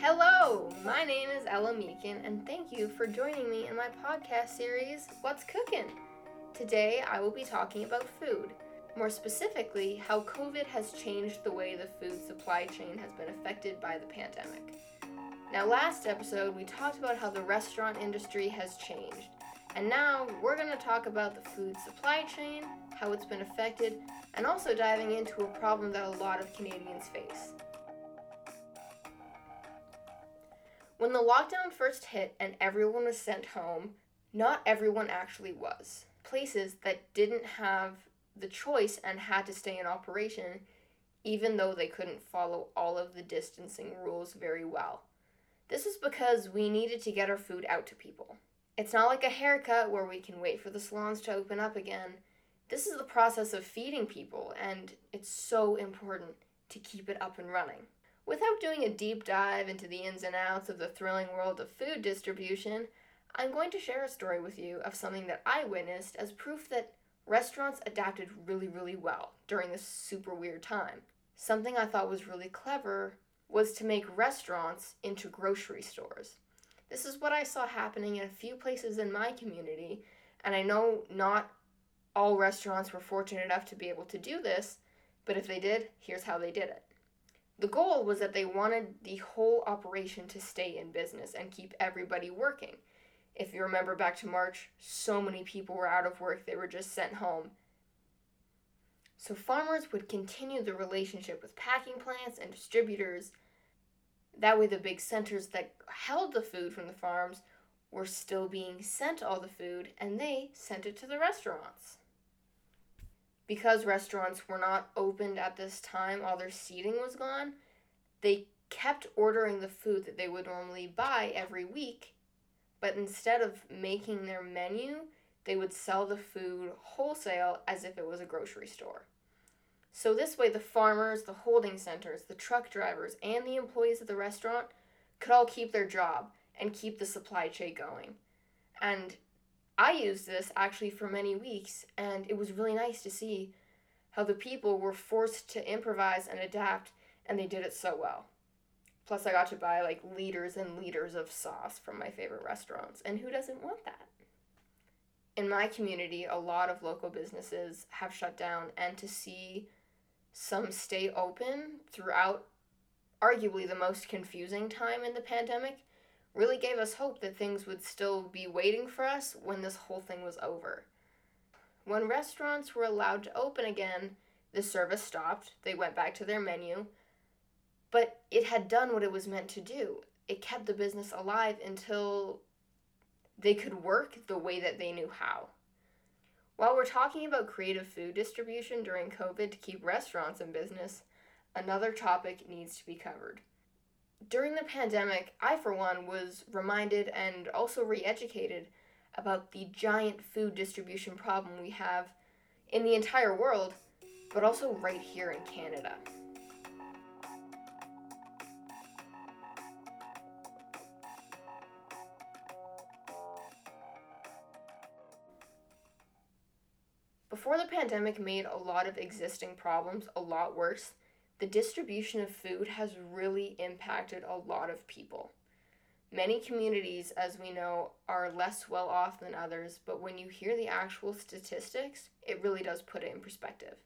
Hello, my name is Ella Meakin, and thank you for joining me in my podcast series, What's Cooking? Today I will be talking about food, more specifically, how COVID has changed the way the food supply chain has been affected by the pandemic. Now, last episode we talked about how the restaurant industry has changed, and now we're going to talk about the food supply chain, how it's been affected, and also diving into a problem that a lot of Canadians face When the lockdown first hit and everyone was sent home, not everyone actually was. Places that didn't have the choice and had to stay in operation, even though they couldn't follow all of the distancing rules very well. This is because we needed to get our food out to people. It's not like a haircut where we can wait for the salons to open up again. This is the process of feeding people, and it's so important to keep it up and running. Without doing a deep dive into the ins and outs of the thrilling world of food distribution, I'm going to share a story with you of something that I witnessed as proof that restaurants adapted really, really well during this super weird time. Something I thought was really clever was to make restaurants into grocery stores. This is what I saw happening in a few places in my community, and I know not all restaurants were fortunate enough to be able to do this, but if they did, here's how they did it. The goal was that they wanted the whole operation to stay in business and keep everybody working. If you remember back to March, so many people were out of work, they were just sent home. So farmers would continue the relationship with packing plants and distributors. That way, the big centers that held the food from the farms were still being sent all the food, and they sent it to the restaurants because restaurants were not opened at this time, all their seating was gone, they kept ordering the food that they would normally buy every week, but instead of making their menu, they would sell the food wholesale as if it was a grocery store. So, this way, the farmers, the holding centers, the truck drivers, and the employees of the restaurant could all keep their job and keep the supply chain going. And I used this actually for many weeks, and it was really nice to see how the people were forced to improvise and adapt, and they did it so well. Plus, I got to buy like liters and liters of sauce from my favorite restaurants, and who doesn't want that? In my community, a lot of local businesses have shut down, and to see some stay open throughout arguably the most confusing time in the pandemic really gave us hope that things would still be waiting for us when this whole thing was over. When restaurants were allowed to open again, the service stopped, they went back to their menu, but it had done what it was meant to do. It kept the business alive until they could work the way that they knew how. While we're talking about creative food distribution during COVID to keep restaurants in business, another topic needs to be covered during the pandemic, I, for one, was reminded and also re educated about the giant food distribution problem we have in the entire world, but also right here in Canada. Before the pandemic made a lot of existing problems a lot worse, the distribution of food has really impacted a lot of people. Many communities, as we know, are less well off than others, but when you hear the actual statistics, it really does put it in perspective.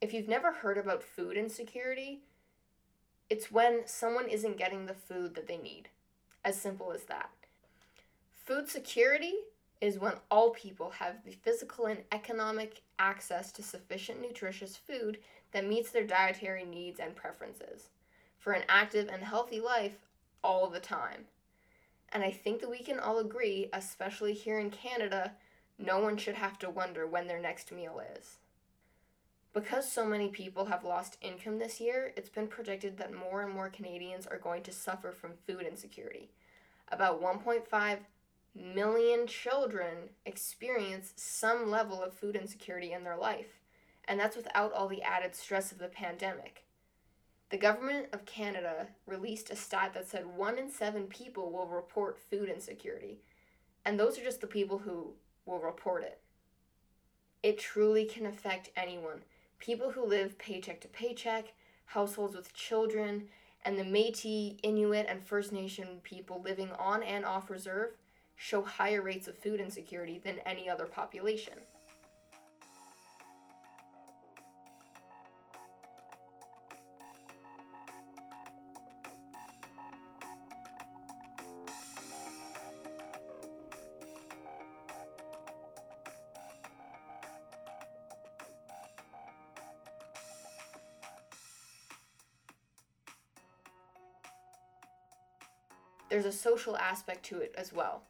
If you've never heard about food insecurity, it's when someone isn't getting the food that they need. As simple as that. Food security is when all people have the physical and economic access to sufficient nutritious food that meets their dietary needs and preferences for an active and healthy life all the time. And I think that we can all agree, especially here in Canada, no one should have to wonder when their next meal is. Because so many people have lost income this year, it's been predicted that more and more Canadians are going to suffer from food insecurity. About 1.5 million children experience some level of food insecurity in their life, and that's without all the added stress of the pandemic. The government of Canada released a stat that said one in seven people will report food insecurity, and those are just the people who will report it. It truly can affect anyone people who live paycheck to paycheck, households with children, and the Metis, Inuit, and First Nation people living on and off reserve show higher rates of food insecurity than any other population. there's a social aspect to it as well.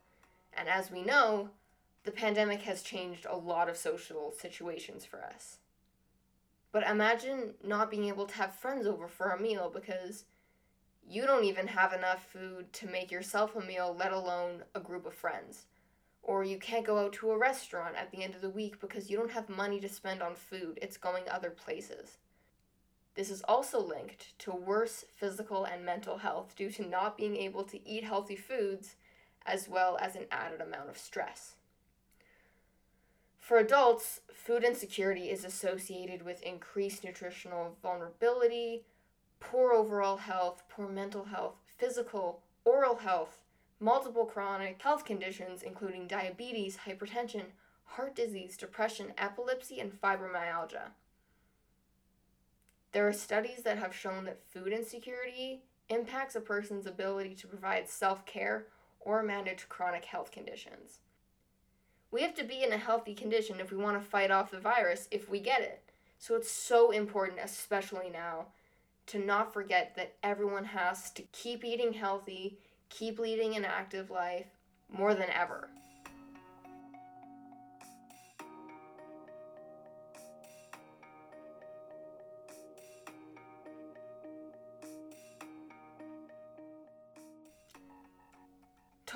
And as we know, the pandemic has changed a lot of social situations for us. But imagine not being able to have friends over for a meal because you don't even have enough food to make yourself a meal, let alone a group of friends. Or you can't go out to a restaurant at the end of the week because you don't have money to spend on food, it's going other places. This is also linked to worse physical and mental health due to not being able to eat healthy foods, as well as an added amount of stress. For adults, food insecurity is associated with increased nutritional vulnerability, poor overall health, poor mental health, physical, oral health, multiple chronic health conditions, including diabetes, hypertension, heart disease, depression, epilepsy, and fibromyalgia. There are studies that have shown that food insecurity impacts a person's ability to provide self care or manage chronic health conditions. We have to be in a healthy condition if we want to fight off the virus if we get it. So it's so important, especially now, to not forget that everyone has to keep eating healthy, keep leading an active life more than ever.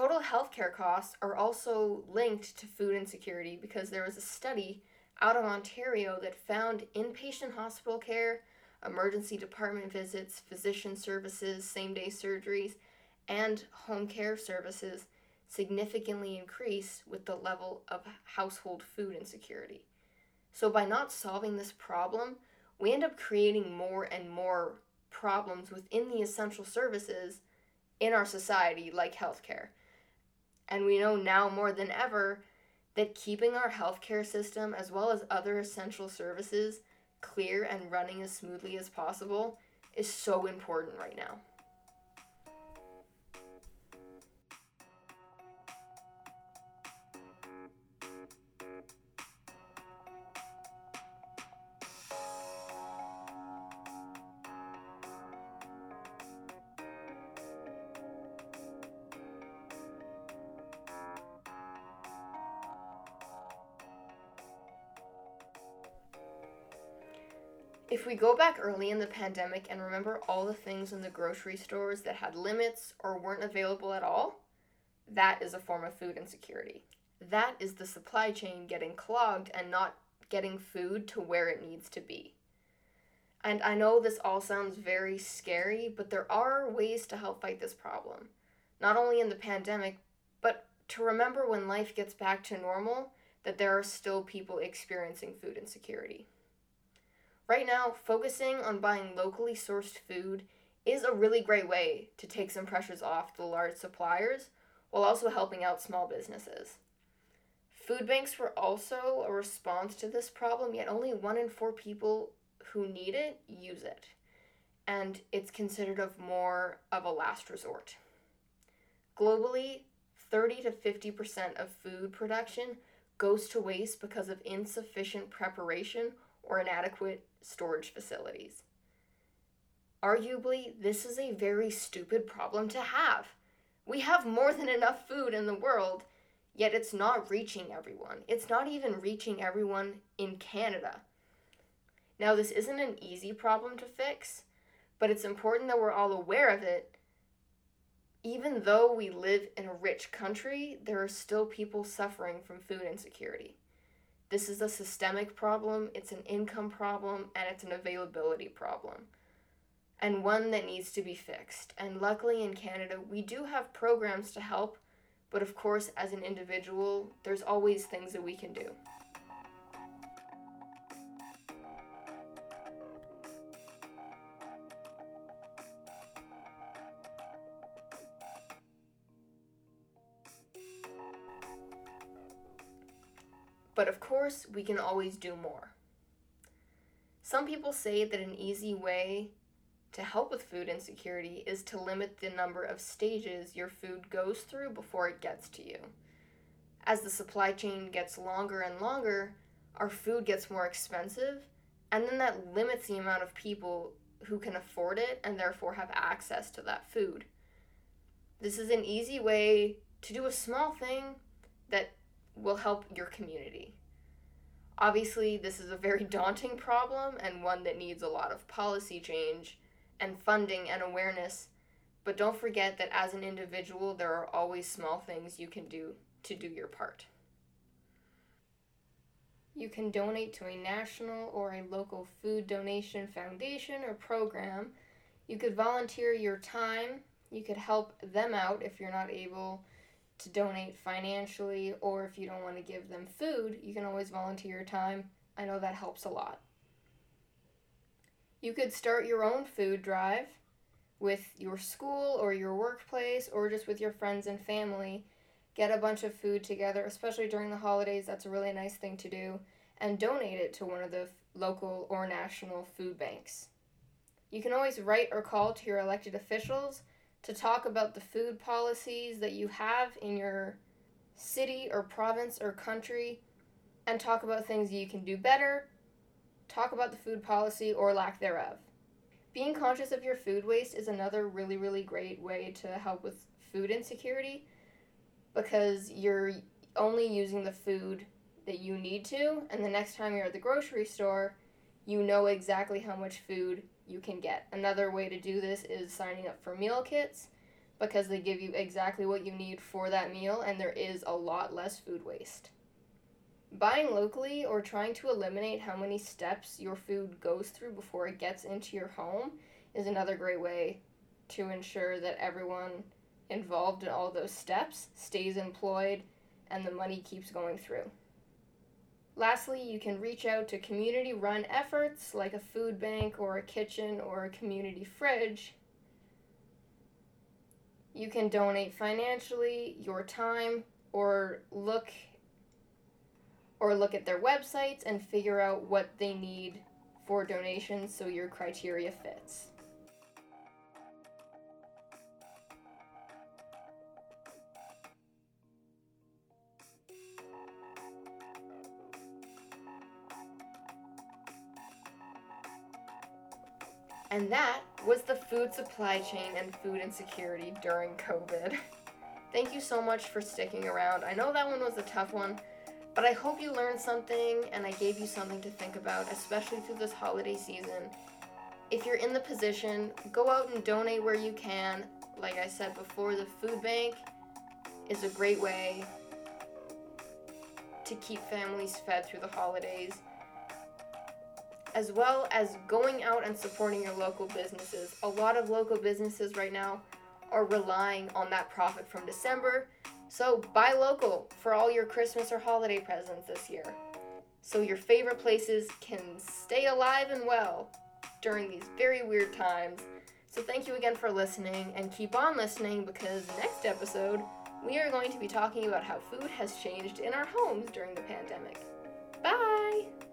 Total healthcare costs are also linked to food insecurity because there was a study out of Ontario that found inpatient hospital care, emergency department visits, physician services, same day surgeries, and home care services significantly increase with the level of household food insecurity. So, by not solving this problem, we end up creating more and more problems within the essential services in our society, like healthcare. And we know now more than ever that keeping our healthcare system, as well as other essential services, clear and running as smoothly as possible is so important right now. If we go back early in the pandemic and remember all the things in the grocery stores that had limits or weren't available at all, that is a form of food insecurity. That is the supply chain getting clogged and not getting food to where it needs to be. And I know this all sounds very scary, but there are ways to help fight this problem. Not only in the pandemic, but to remember when life gets back to normal that there are still people experiencing food insecurity. Right now, focusing on buying locally sourced food is a really great way to take some pressures off the large suppliers while also helping out small businesses. Food banks were also a response to this problem, yet only one in four people who need it use it. And it's considered of more of a last resort. Globally, 30 to 50% of food production goes to waste because of insufficient preparation or inadequate storage facilities. Arguably, this is a very stupid problem to have. We have more than enough food in the world, yet it's not reaching everyone. It's not even reaching everyone in Canada. Now, this isn't an easy problem to fix, but it's important that we're all aware of it. Even though we live in a rich country, there are still people suffering from food insecurity. This is a systemic problem, it's an income problem, and it's an availability problem. And one that needs to be fixed. And luckily in Canada, we do have programs to help, but of course, as an individual, there's always things that we can do. Course, we can always do more. Some people say that an easy way to help with food insecurity is to limit the number of stages your food goes through before it gets to you. As the supply chain gets longer and longer, our food gets more expensive, and then that limits the amount of people who can afford it and therefore have access to that food. This is an easy way to do a small thing that will help your community. Obviously, this is a very daunting problem and one that needs a lot of policy change and funding and awareness. But don't forget that as an individual, there are always small things you can do to do your part. You can donate to a national or a local food donation foundation or program. You could volunteer your time. You could help them out if you're not able to donate financially or if you don't want to give them food, you can always volunteer your time. I know that helps a lot. You could start your own food drive with your school or your workplace or just with your friends and family. Get a bunch of food together, especially during the holidays. That's a really nice thing to do. And donate it to one of the local or national food banks. You can always write or call to your elected officials to talk about the food policies that you have in your city or province or country and talk about things you can do better talk about the food policy or lack thereof. Being conscious of your food waste is another really, really great way to help with food insecurity because you're only using the food that you need to, and the next time you're at the grocery store, you know exactly how much food you can get. Another way to do this is signing up for meal kits because they give you exactly what you need for that meal, and there is a lot less food waste. Buying locally or trying to eliminate how many steps your food goes through before it gets into your home is another great way to ensure that everyone involved in all those steps stays employed and the money keeps going through. Lastly, you can reach out to community run efforts like a food bank or a kitchen or a community fridge. You can donate financially, your time, or look or look at their websites and figure out what they need for donations so your criteria fits. And that was the food supply chain and food insecurity during COVID. Thank you so much for sticking around. I know that one was a tough one, but I hope you learned something and I gave you something to think about, especially through this holiday season. If you're in the position, go out and donate where you can. Like I said before, the food bank is a great way to keep families fed through the holidays, as well as going out and supporting your local businesses. A lot of local businesses right now are relying on that profit from December so buy local for all your Christmas or holiday presents this year. So your favorite places can stay alive and well during these very weird times. So thank you again for listening and keep on listening because next episode we are going to be talking about how food has changed in our homes during the pandemic. Bye!